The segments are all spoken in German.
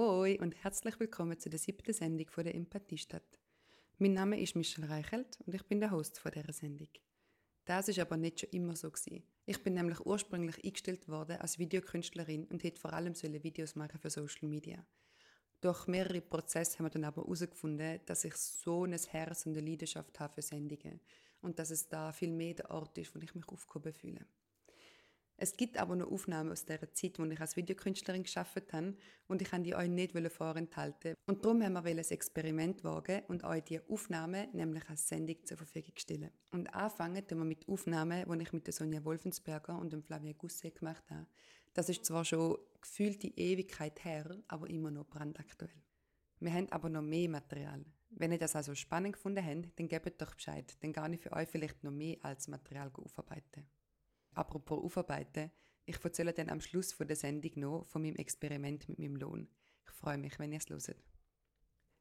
Hoi und herzlich willkommen zu der siebten Sendung von der Empathiestadt. Mein Name ist Michelle Reichelt und ich bin der Host von dieser Sendung. Das ist aber nicht schon immer so gewesen. Ich bin nämlich ursprünglich eingestellt worden als Videokünstlerin und hätte vor allem Videos machen für Social Media. Durch mehrere Prozesse haben wir dann aber herausgefunden, dass ich so ein Herz und eine Leidenschaft habe für Sendungen und dass es da viel mehr der Ort ist, wo ich mich aufgehoben fühle. Es gibt aber noch Aufnahmen aus der Zeit, wo ich als Videokünstlerin geschafft habe und ich kann die euch nicht vorenthalten. Und darum haben wir ein Experiment wagen und euch die Aufnahmen nämlich als Sendung zur Verfügung stellen. Und anfangen wir mit Aufnahmen, die ich mit der Sonja Wolfensberger und dem Flavia Gusset gemacht habe. Das ist zwar schon gefühlt die Ewigkeit her, aber immer noch brandaktuell. Wir haben aber noch mehr Material. Wenn ihr das also spannend gefunden habt, dann gebt doch Bescheid. Dann gar nicht für euch vielleicht noch mehr als Material aufarbeiten. Apropos aufarbeiten, ich erzähle dann am Schluss von der Sendung noch von meinem Experiment mit meinem Lohn. Ich freue mich, wenn ihr es hört.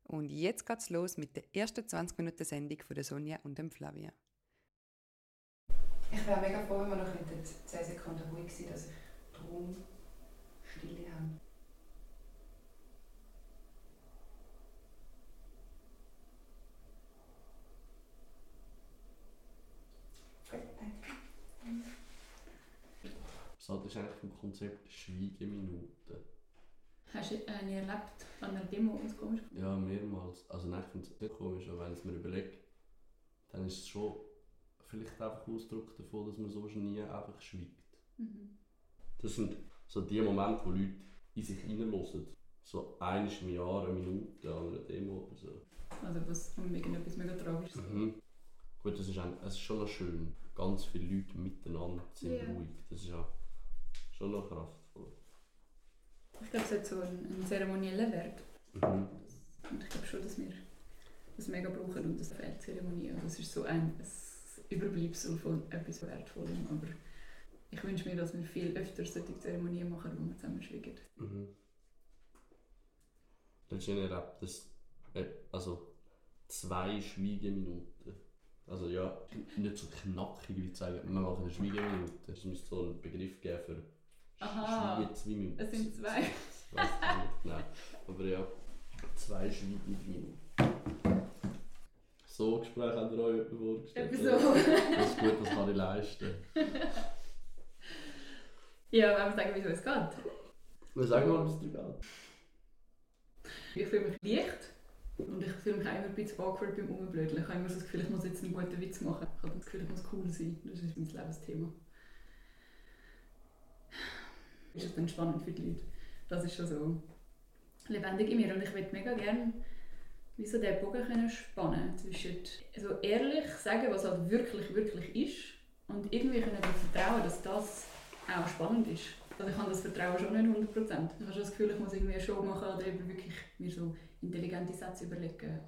Und jetzt geht's los mit der ersten 20 Minuten Sendung von der Sonja und dem Flavia. Ich wäre mega froh, wenn wir noch 10 Sekunden ruhig sind, dass ich Raum Stille habe. Was haltest du eigentlich vom Konzept Schweigeminute? Hast du äh, nie erlebt an einer Demo und komisch? Ja, mehrmals. Also nein, ich finde es nicht komisch, aber wenn ich es mir überlege, dann ist es schon vielleicht einfach Ausdruck davon, dass man so nie einfach schweigt. Mhm. Das sind so die Momente, wo Leute in sich hineinhören. So einmal im Jahr, eine Minute an einer Demo oder so. Also was irgendetwas mega tragisch mhm. Gut, das ist, ein, es ist schon noch schön. Ganz viele Leute miteinander sind yeah. ruhig. Das ist ja schon noch kraftvoll. Ich glaube, es hat so einen, einen zeremoniellen Wert. Mhm. Und ich glaube schon, dass wir das mega brauchen und das fehlt Zeremonie. Und das ist so ein, ein Überbleibsel von etwas Wertvollem. Aber ich wünsche mir, dass wir viel öfter solche Zeremonien machen, wo wir zusammen schweigen. Mhm. Dann ist erlebt, dass äh, also zwei Schweigeminuten. Also ja, nicht so knackig wie sagen, wir machen eine Schweigeminute. Es müsste so einen Begriff geben für Aha, zwei Minuten. Es sind zwei. Ich weiß nicht genau. Aber ja, zwei Schweigeminuten. So Gespräche habt ihr euch vorgestellt. so. Das ist gut, das kann ich leisten. Ja, wollen wir sagen, wieso es geht? Wir sagen mal, wie es dir geht. Ich fühle mich leicht und ich fühle mich auch immer ein bisschen awkward beim Umblödeln. Ich habe immer so das Gefühl, ich muss jetzt einen guten Witz machen. Ich habe das Gefühl, ich muss cool sein. Das ist mein Lebensthema. Ist es dann spannend für die Leute? Das ist schon so lebendig in mir und ich würde mega gerne wie so diesen Bogen können spannen zwischen also ehrlich sagen, was halt wirklich, wirklich ist und irgendwie können vertrauen, dass das auch spannend ist. Also ich habe das Vertrauen schon nicht 100%. Ich habe schon das Gefühl, ich muss irgendwie eine Show machen oder eben wirklich mir so intelligente Sätze überlegen.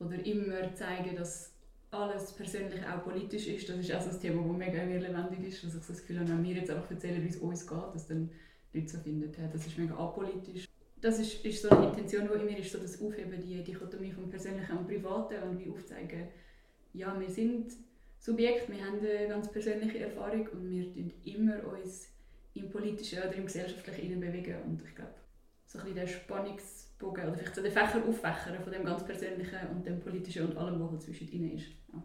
Oder immer zeigen, dass alles persönlich auch politisch ist. Das ist auch ein Thema, das mega lebendig ist. Dass ich das Gefühl habe, wenn wir jetzt einfach erzählen, wie es uns geht, dass dann Leute so finden, das ist mega apolitisch. Das ist, ist so eine Intention, die in mir ist, so das Aufheben, die Dichotomie vom Persönlichen und Privaten und wie aufzeigen, ja, wir sind Subjekt, wir haben eine ganz persönliche Erfahrung und wir tun immer uns im politischen oder im gesellschaftlichen bewegen und ich glaube, so ein bisschen der Spannungsbogen oder vielleicht so den Fächer auffächern von dem ganz persönlichen und dem politischen und allem, was halt zwischen ist. Ja.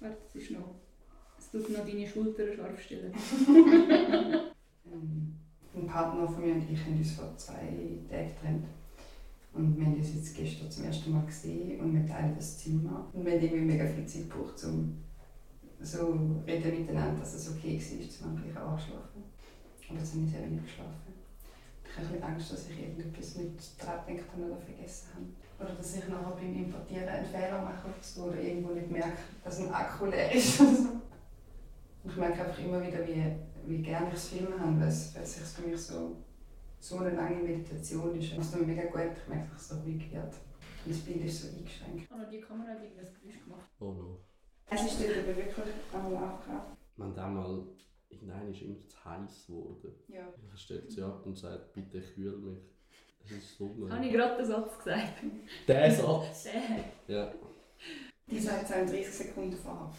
Warte, es ist noch, es tut noch deine Schultern scharf stellen. Ähm, ein Partner von mir und ich haben uns vor zwei Tagen getrennt. Und wir haben uns jetzt gestern zum ersten Mal gesehen und wir teilen das Zimmer. Und wir haben irgendwie mega viel Zeit gebraucht, um so reden miteinander, dass es okay war, um gleich anzuschlafen. Aber jetzt habe ich sehr wenig geschlafen. Ich habe Angst, dass ich irgendetwas nicht daran gedacht habe oder vergessen habe. Oder dass ich nachher beim Importieren einen Fehler mache oder, irgendwo nicht merke, dass ein Akku leer ist. ich merke einfach immer wieder, wie, wie gerne ich das Filmen habe, weil es, weil es sich für mich so so eine lange Meditation ist. Das ist mega gut, ich merke, dass es so ruhig wird. Und das Bild ist so eingeschränkt. Oh, die Kamera hat irgendwas Geräusch gemacht. Oh no. Es ist dort aber wirklich einmal aufgehauen. Man hat einmal, irgendein ist immer zu heiß geworden. Ja. Er stellt sie ab und sagt, bitte kühl mich. Das ist so Habe ich gerade den Satz gesagt? Der Satz? Der. Ja. Die sagt es 30 Sekunden vorher.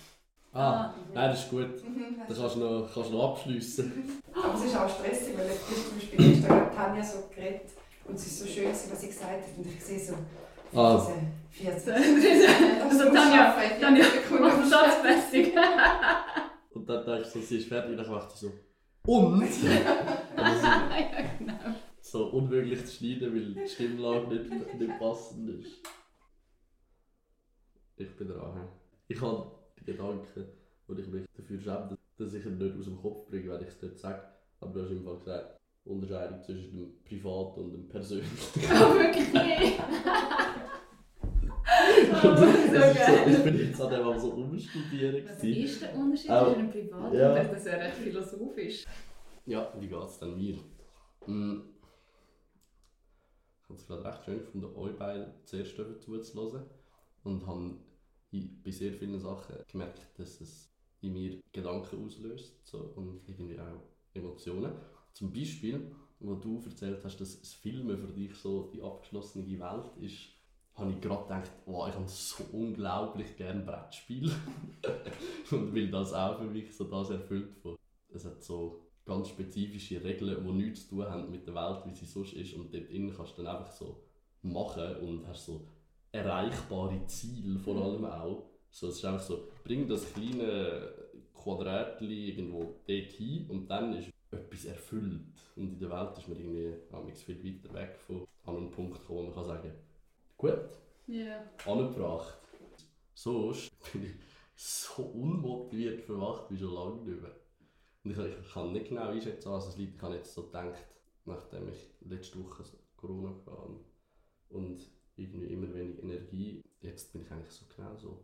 Ah, nein, das ist gut. Mhm, Das kannst du noch, kannst du noch abschliessen. Aber es ist auch stressig, weil ich zum Beispiel gestern hat Tanja so geredet und es ist so schön, was sie gesagt hat. Und ich sehe so Ah. 14, 14. Also Tanja, Tanja, mach den Satz fertig. Dann denkst du, so, sie ist fertig und dann macht sie so. Und? also so, ja, genau. so unmöglich zu schneiden, weil die Stimmlage nicht, nicht passend ist. Ich bin dran. Ich habe die Gedanken, und ich mich dafür schäme, dass ich ihn nicht aus dem Kopf bringe, wenn ich es nicht sage. Aber du hast im Fall gesagt, Unterscheidung zwischen dem Privat und dem Persönlichen. Oh, wirklich nicht. Und das so ist so, geil. ich bin jetzt an dem am so umstudieren. Was ist der Unterschied Aber- zwischen einem Privat ja. und das wäre recht philosophisch? Ja, wie geht es denn mir? Mm. Ich habe es gerade recht schön gefunden, euch beide zuerst zuzuhören und habe bei sehr vielen Sachen gemerkt, dass es in mir Gedanken auslöst so, und irgendwie auch Emotionen. Zum Beispiel, wo du erzählt hast, dass das Filmen für dich so die abgeschlossene Welt ist, habe ich gerade gedacht, wow, ich habe so unglaublich gerne Brettspiele. und weil das auch für mich so das erfüllt von es hat so ganz spezifische Regeln, die nichts zu tun haben mit der Welt, wie sie sonst ist. Und dort innen kannst du dann einfach so machen und hast so erreichbare Ziele vor allem auch. So, es ist einfach so, bring das kleine Quadratchen irgendwo dort hin und dann ist etwas erfüllt. Und in der Welt ist man irgendwie amigs viel weiter weg von an einen Punkt gekommen, wo man kann sagen, gut, Ja. angebracht. Sonst bin ich so unmotiviert verwacht wie schon lange nicht mehr. Und ich, kann nicht genau einschätzen, was es liegt. Ich habe jetzt so gedacht, nachdem ich letzte Woche Corona hatte und irgendwie immer wenig Energie, jetzt bin ich eigentlich so genau so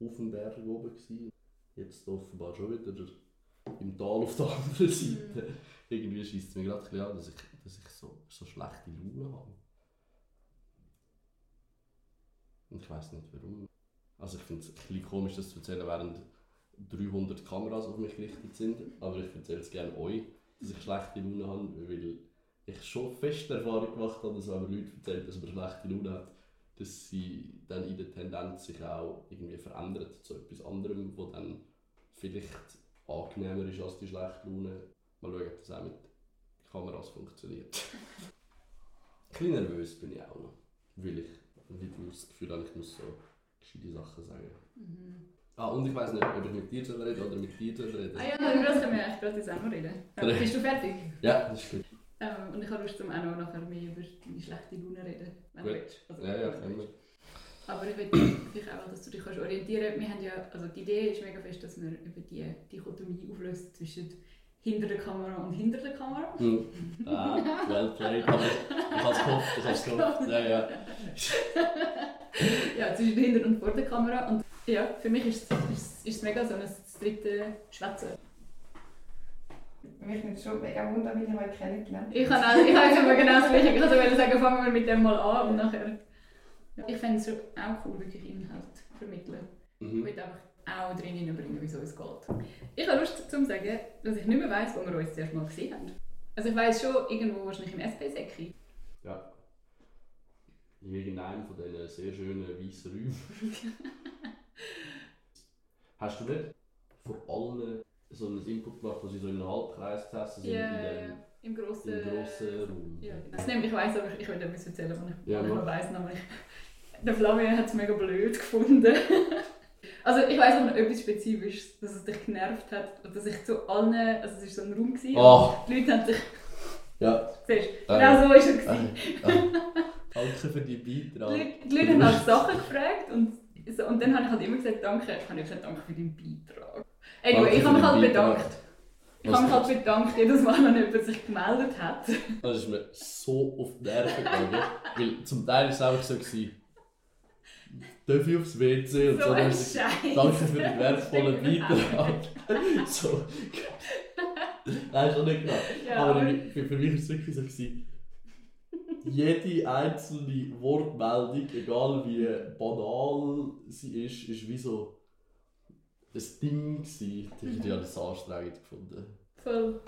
auf dem Berg oben gewesen. Jetzt offenbar schon wieder im Tal auf der anderen Seite. Irgendwie schießt es mir gerade ein bisschen an, dass ich, dass ich so, so schlechte Laune habe. Und ich weiß nicht warum. Also ich finde es ein bisschen komisch, das zu erzählen, während 300 Kameras auf mich gerichtet sind. Aber ich erzähle es gerne euch, dass ich schlechte Laune habe, weil ich schon fest die Erfahrung gemacht habe, dass wenn man Leute erzählt, dass man schlechte Laune hat, dass sie dann in der Tendenz sich auch irgendwie verändert zu etwas anderem, wo dann vielleicht angenehmer ist als die schlechte Laune. Mal schauen, ob das auch mit Kameras funktioniert. ein bisschen nervös bin ich auch noch, weil ich wieder das Gefühl habe, ich muss so gescheite Sachen sagen. Mhm. Ah, und ich weiß nicht, ob ich mit dir soll reden oder mit dir soll reden. Ah ja, das können wir eigentlich gerade noch reden. Reden. Bist du fertig? Ja, das ist gut. Ähm, und ich habe Lust, um auch noch nachher mehr über deine schlechte Laune reden. Wenn du Gut. willst. Also, Ja, ja, du können wir. Aber ich will vielleicht auch, dass du dich kannst orientieren kannst. Wir haben ja, also die Idee ist mega fest, dass wir über die Dichotomie auflösen zwischen hinter der Kamera und hinter der Kamera. Hm. Ah, well played. Aber ich habe es gehofft, ich habe es gehofft. Ja, ja. ja, zwischen hinter und vor der Kamera. Und ja, für mich ist es, ist, ist es mega so ein dritte Schwätzen. Mich nimmt schon mega wunder, wie ich euch kennengelernt Ich kann auch, ich habe immer genau das Gleiche. Ich wollte sagen, fangen wir mit dem mal an und nachher. Ja, ich fände es auch cool, wirklich Inhalt zu vermitteln. Ich Mhm. einfach auch drin hineinbringen, wieso es geht. Ich habe Lust zu sagen, dass ich nicht mehr weiss, wo wir uns das erste Mal gesehen haben. Also ich weiss schon, irgendwo wahrscheinlich im SP-Säcki. Ja. In irgendeinem von diesen sehr schönen weißen Räumen. Hast du nicht von allen so einen Input gemacht, wo sie so in einem Halbkreis sind? Ja, in ja. Im grossen... Im grossen Raum. Ja, genau. Ich weiss, aber ich will etwas erzählen, was ich, Ja, ich weiss. Nämlich, der Flavien hat es mega blöd gefunden. also ich auch noch etwas Spezifisches, dass es dich genervt hat. und Dass ich zu allen... Also es war so ein Raum. Gewesen, Oh. Die Leute haben sich... Ja. Siehst du, Äh, genau so war es. gewesen. äh, Danke für die Die Beitrag. Leute, die Leute haben halt Sachen gefragt und, so, und dann habe ich halt immer gesagt, danke. Ich habe nicht gesagt, danke für deinen Beitrag. Anyway, Danke ich für habe mich halt Beitrag. bedankt. Ich habe mich halt bedankt, jedes Mal, wenn jemand sich gemeldet hat. Das ist mir so auf die Nerven gegangen. weil zum Teil war es einfach so, gewesen, darf ich aufs WC? Und So so, ein Scheiß. Danke für den wertvollen Beitrag. so. Nein, schon nicht genau. Ja, aber aber- für, für mich war es wirklich so, gewesen, jede einzelne Wortmeldung, egal wie banal sie ist, ist wie so ein Ding gewesen. Ich habe das anstrengend gefunden. Voll.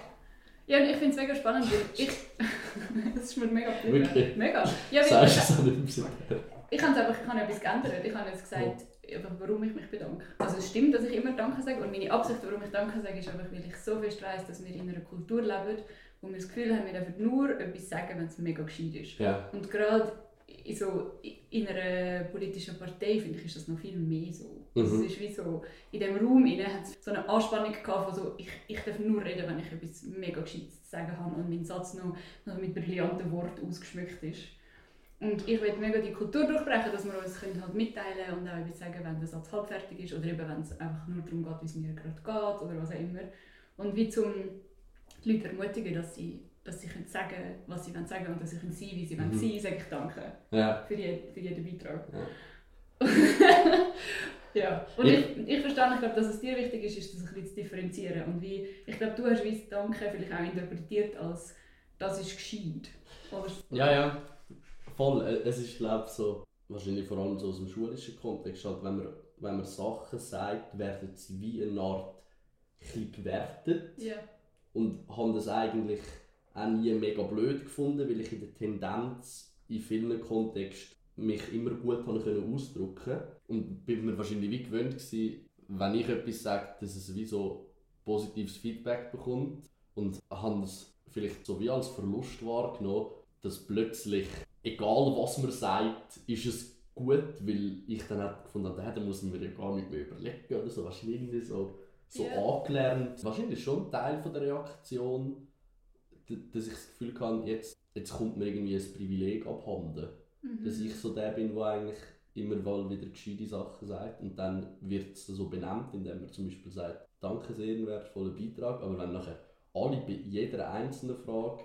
Ja, und ich finde es mega spannend, weil ich... das ist mir mega cool. Wirklich? Mega. Ja, Sagst du es auch nicht mehr? Ich habe einfach ich habe etwas geändert. Ich habe jetzt gesagt, einfach, warum ich mich bedanke. Also es stimmt, dass ich immer Danke sage und meine Absicht, warum ich Danke sage, ist einfach, weil ich so fest weiss, dass wir in einer Kultur leben, wo wir das Gefühl haben, wir dürfen nur etwas sagen, wenn es mega gescheit ist. Ja. Und gerade in, so, in einer politischen Partei, finde ich, ist das noch viel mehr so. Mhm. Es ist wie so, in diesem Raum hat es so eine Anspannung gehabt von so, ich, ich darf nur reden, wenn ich etwas mega Gescheites zu sagen habe und mein Satz noch, noch mit brillanten Worten ausgeschmückt ist. Und ich will mega die Kultur durchbrechen, dass wir uns können halt mitteilen können und auch eben sagen, wenn der Satz halb fertig ist oder eben wenn es einfach nur darum geht, wie es mir gerade geht oder was auch immer. Und wie zum die Leute ermutigen, dass sie, dass sie können sagen was sie wollen sagen und dass sie können sein wie sie Mhm. wollen sein, sage ich danke Ja. für, je, für jeden Beitrag. Ja. ja. Und Ja. ich, ich verstehe, ich glaube, dass es dir wichtig ist, ist das ein bisschen zu differenzieren. Und wie, ich glaube, du hast wie das Danke vielleicht auch interpretiert als «das ist gescheit». Oder? Ja, ja. Voll. Äh, Es ist, glaube so, wahrscheinlich vor allem so aus dem schulischen Kontext, halt, wenn, man, wenn man Sachen sagt, werden sie wie eine Art ein gewertet. Ja. Und habe das eigentlich auch nie mega blöd gefunden, weil ich in der Tendenz in vielen Kontexten mich immer gut habe können ausdrücken und bin mir wahrscheinlich wie gewöhnt gewesen, wenn ich etwas sage, dass es wie so positives Feedback bekommt und habe es vielleicht so wie als Verlust wahrgenommen, dass plötzlich, egal was man sagt, ist es gut, weil ich dann halt gefunden habe, da muss mir ja gar nicht mehr überlegen oder so, wahrscheinlich irgendwie so so Ja. angelernt. Wahrscheinlich schon ein Teil von der Reaktion, dass ich das Gefühl habe, jetzt, jetzt kommt mir irgendwie ein Privileg abhanden. Mhm. Dass ich so der bin, der eigentlich immer mal wieder gescheite Sachen sagt und dann wird es so benannt, indem man zum Beispiel sagt, danke sehr, wertvoller Beitrag, aber wenn nachher alle bei jeder einzelnen Frage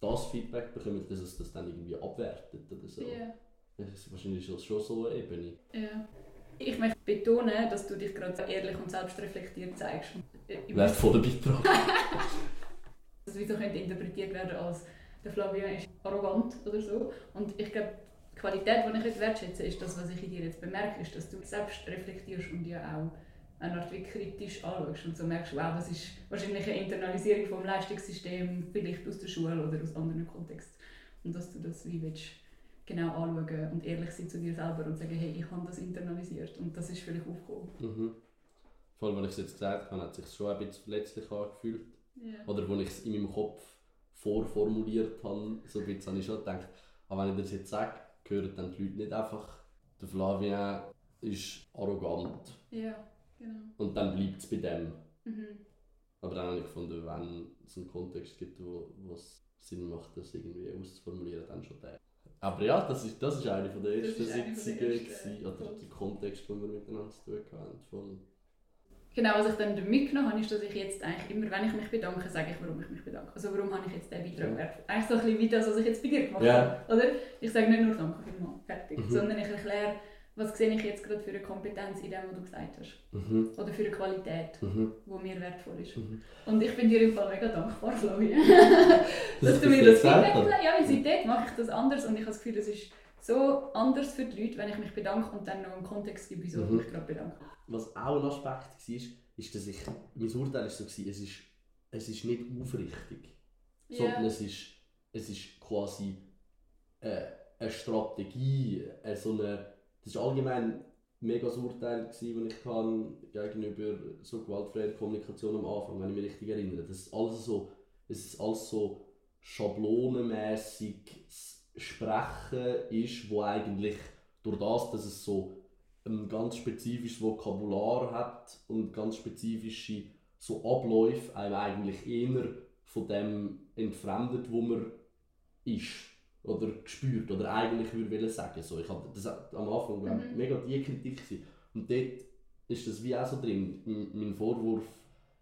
das Feedback bekommen, dass es das dann irgendwie abwertet oder so. Ja. Das ist wahrscheinlich schon schon so eine Ebene. Ja. Ich möchte betonen, dass du dich gerade ehrlich und selbstreflektiert zeigst. Wertvoller Beitrag. dass es wie so könnte interpretiert werden als der Flavian ist arrogant oder so. Und ich glaube, die Qualität, die ich jetzt wertschätze, ist das, was ich in dir jetzt bemerke, ist, dass du selbst reflektierst und ja auch eine Art wie kritisch anschaust und so merkst, wow, das ist wahrscheinlich eine Internalisierung vom Leistungssystem, vielleicht aus der Schule oder aus anderen Kontexten. Und dass du das wie willst, genau anschauen und ehrlich sein zu dir selber und sagen, hey, ich habe das internalisiert und das ist vielleicht aufgekommen. Mhm. Vor allem, als ich es jetzt gesagt habe, hat es sich schon ein bisschen verletzlich angefühlt. Ja. Oder als ich es in meinem Kopf vorformuliert habe, so ein bisschen habe ich schon gedacht, aber wenn ich das jetzt sage, hören dann die Leute nicht einfach, der Flavien ist arrogant ja, genau. und dann bleibt es bei dem. Mhm. Aber dann habe ich gefunden, wenn es einen Kontext gibt, wo es Sinn macht, das irgendwie auszuformulieren, dann schon der. Aber ja, das ist, das ist eine von der ersten Sitzungen, oder der Kontext, den wir miteinander zu tun hatten. Voll. Genau, was ich dann mitgenommen habe, ist, dass ich jetzt eigentlich immer, wenn ich mich bedanke, sage ich, warum ich mich bedanke. Also warum habe ich jetzt diesen Beitrag Ja. Eigentlich so ein bisschen wie das, was ich jetzt bei dir gemacht Ja. habe. Oder? Ich sage nicht nur Danke vielmals, fertig. Mhm. Sondern ich erkläre, was sehe ich jetzt gerade für eine Kompetenz in dem, was du gesagt hast. Mhm. Oder für eine Qualität, Mhm. die mir wertvoll ist. Mhm. Und ich bin dir im Fall mega dankbar, Flavie. Dass du mir das das Feedback hast. Ja, weil seitdem mache ich das anders und ich habe das Gefühl, es ist so anders für die Leute, wenn ich mich bedanke und dann noch einen Kontext gebe, wieso Mhm. ich mich gerade bedanke. Was auch ein Aspekt war, ist, dass ich, mein Urteil war so, es ist, es ist nicht aufrichtig, sondern es ist, es ist quasi äh, eine Strategie, äh, so eine, das ist allgemein mega Urteil, das ich kann gegenüber so gewaltfreier Kommunikation am Anfang, wenn ich mich richtig erinnere. Das ist alles so, es ist alles so schablonenmäßig Sprechen ist, wo eigentlich durch das, dass es so ein ganz spezifisches Vokabular hat und ganz spezifische so Abläufe einem eigentlich eher von dem entfremdet, wo man ist oder gespürt oder eigentlich würde ich sagen. So, ich hatte das am Anfang Mhm. mega die Kritik gewesen. und dort ist das wie auch so drin. M mein Vorwurf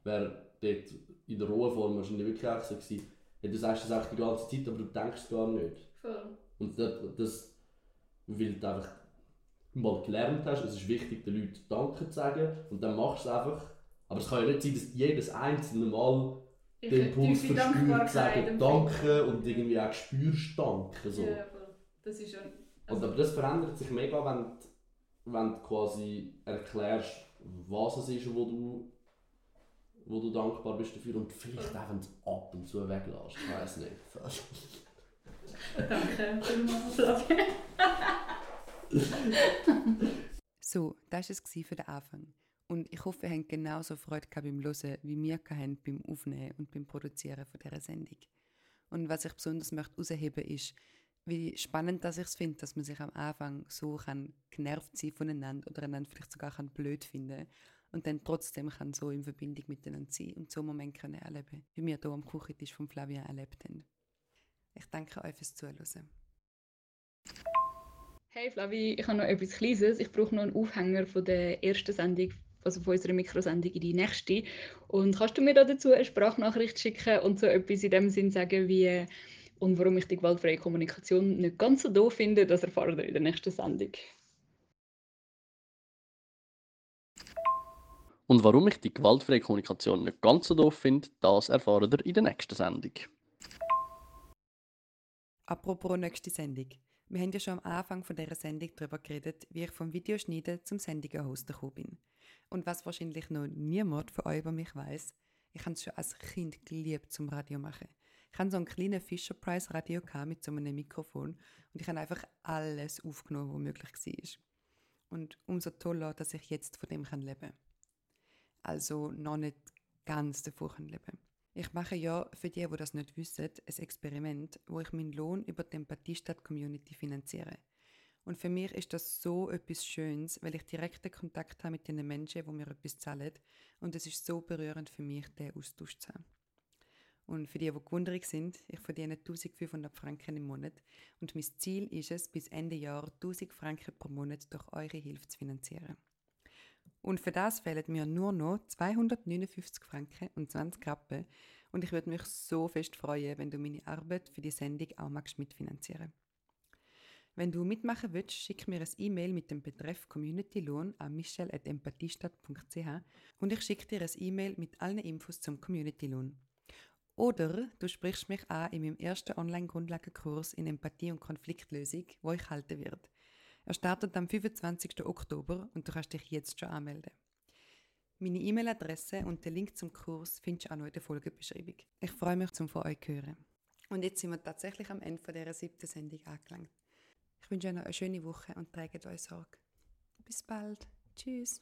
wäre dort in der rohen Form wahrscheinlich wirklich auch so gewesen, ja, du sagst das auch die ganze Zeit, aber du denkst es gar nicht. Voll. Und das, das weil du einfach mal gelernt hast, es ist wichtig, den Leuten Danke zu sagen und dann machst du es einfach. Aber es kann ja nicht sein, dass jedes einzelne Mal den Impuls Dankbarkeit sagen. Danke und irgendwie auch spürst Danke. So. Ja, voll. Das ist schon. Und Also, aber das verändert sich mega, wenn du, wenn du quasi erklärst, was es ist, wo du, wo du dankbar bist dafür und vielleicht auch, wenn du es ab und zu weglässt. Ich weiß nicht. danke vielmals, Flavie. So, das war es für den Anfang. Und ich hoffe, ihr habt genauso Freude beim Hören, wie wir hatten beim Aufnehmen und beim Produzieren von dieser Sendung. Und was ich besonders möchte herausheben ist, wie spannend dass ich es finde, dass man sich am Anfang so kann genervt sein voneinander oder einander vielleicht sogar kann blöd finden und dann trotzdem kann so in Verbindung miteinander sein und so einen Moment können erleben, wie wir hier am Küchentisch von Flavia erlebt haben. Ich danke euch fürs Zuhören. Hey Flavi, ich habe noch etwas Kleines. Ich brauche noch einen Aufhänger von der ersten Sendung, also von unserer Mikrosendung in die nächste. Und kannst du mir dazu eine Sprachnachricht schicken und so etwas in dem Sinn sagen wie und warum ich die gewaltfreie Kommunikation nicht ganz so doof finde, das erfahren wir in der nächsten Sendung. Und warum ich die gewaltfreie Kommunikation nicht ganz so doof finde, das erfahren wir in der nächsten Sendung. Apropos nächste Sendung. Wir haben ja schon am Anfang von dieser Sendung darüber geredet, wie ich vom Videoschneiden zum Sendungen-Hosten gekommen bin. Und was wahrscheinlich noch niemand von euch über mich weiß, ich habe es schon als Kind geliebt zum Radio machen. Ich hatte so einen kleinen Fisher Price Radio mit so einem Mikrofon und ich habe einfach alles aufgenommen, was möglich war. Und umso toller, dass ich jetzt von dem leben kann. Also noch nicht ganz davon leben. Ich mache ja, für die, die das nicht wissen, ein Experiment, wo ich meinen Lohn über die Empathiestadt-Community finanziere. Und für mich ist das so etwas Schönes, weil ich direkten Kontakt habe mit den Menschen, die mir etwas zahlen. Und es ist so berührend für mich, den Austausch zu haben. Und für die, die gewundert sind, ich verdiene 1500 Franken im Monat und mein Ziel ist es, bis Ende Jahr 1000 Franken pro Monat durch eure Hilfe zu finanzieren. Und für das fehlen mir nur noch 259 Franken und 20 Rappen. Und ich würde mich so fest freuen, wenn du meine Arbeit für die Sendung auch magst mitfinanzieren. Wenn du mitmachen willst, schick mir ein E-Mail mit dem Betreff Community Lohn an michelle.empathiestadt.ch und ich schicke dir ein E-Mail mit allen Infos zum Community Lohn. Oder du sprichst mich an in meinem ersten Online-Grundlagenkurs in Empathie und Konfliktlösung, wo ich halten werde. Er startet am 25. Oktober und du kannst dich jetzt schon anmelden. Meine E-Mail-Adresse und den Link zum Kurs findest du auch noch in der Folgebeschreibung. Ich freue mich, zum von euch zu hören. Und jetzt sind wir tatsächlich am Ende dieser siebten Sendung angelangt. Ich wünsche euch noch eine schöne Woche und tragt euch Sorge. Bis bald. Tschüss.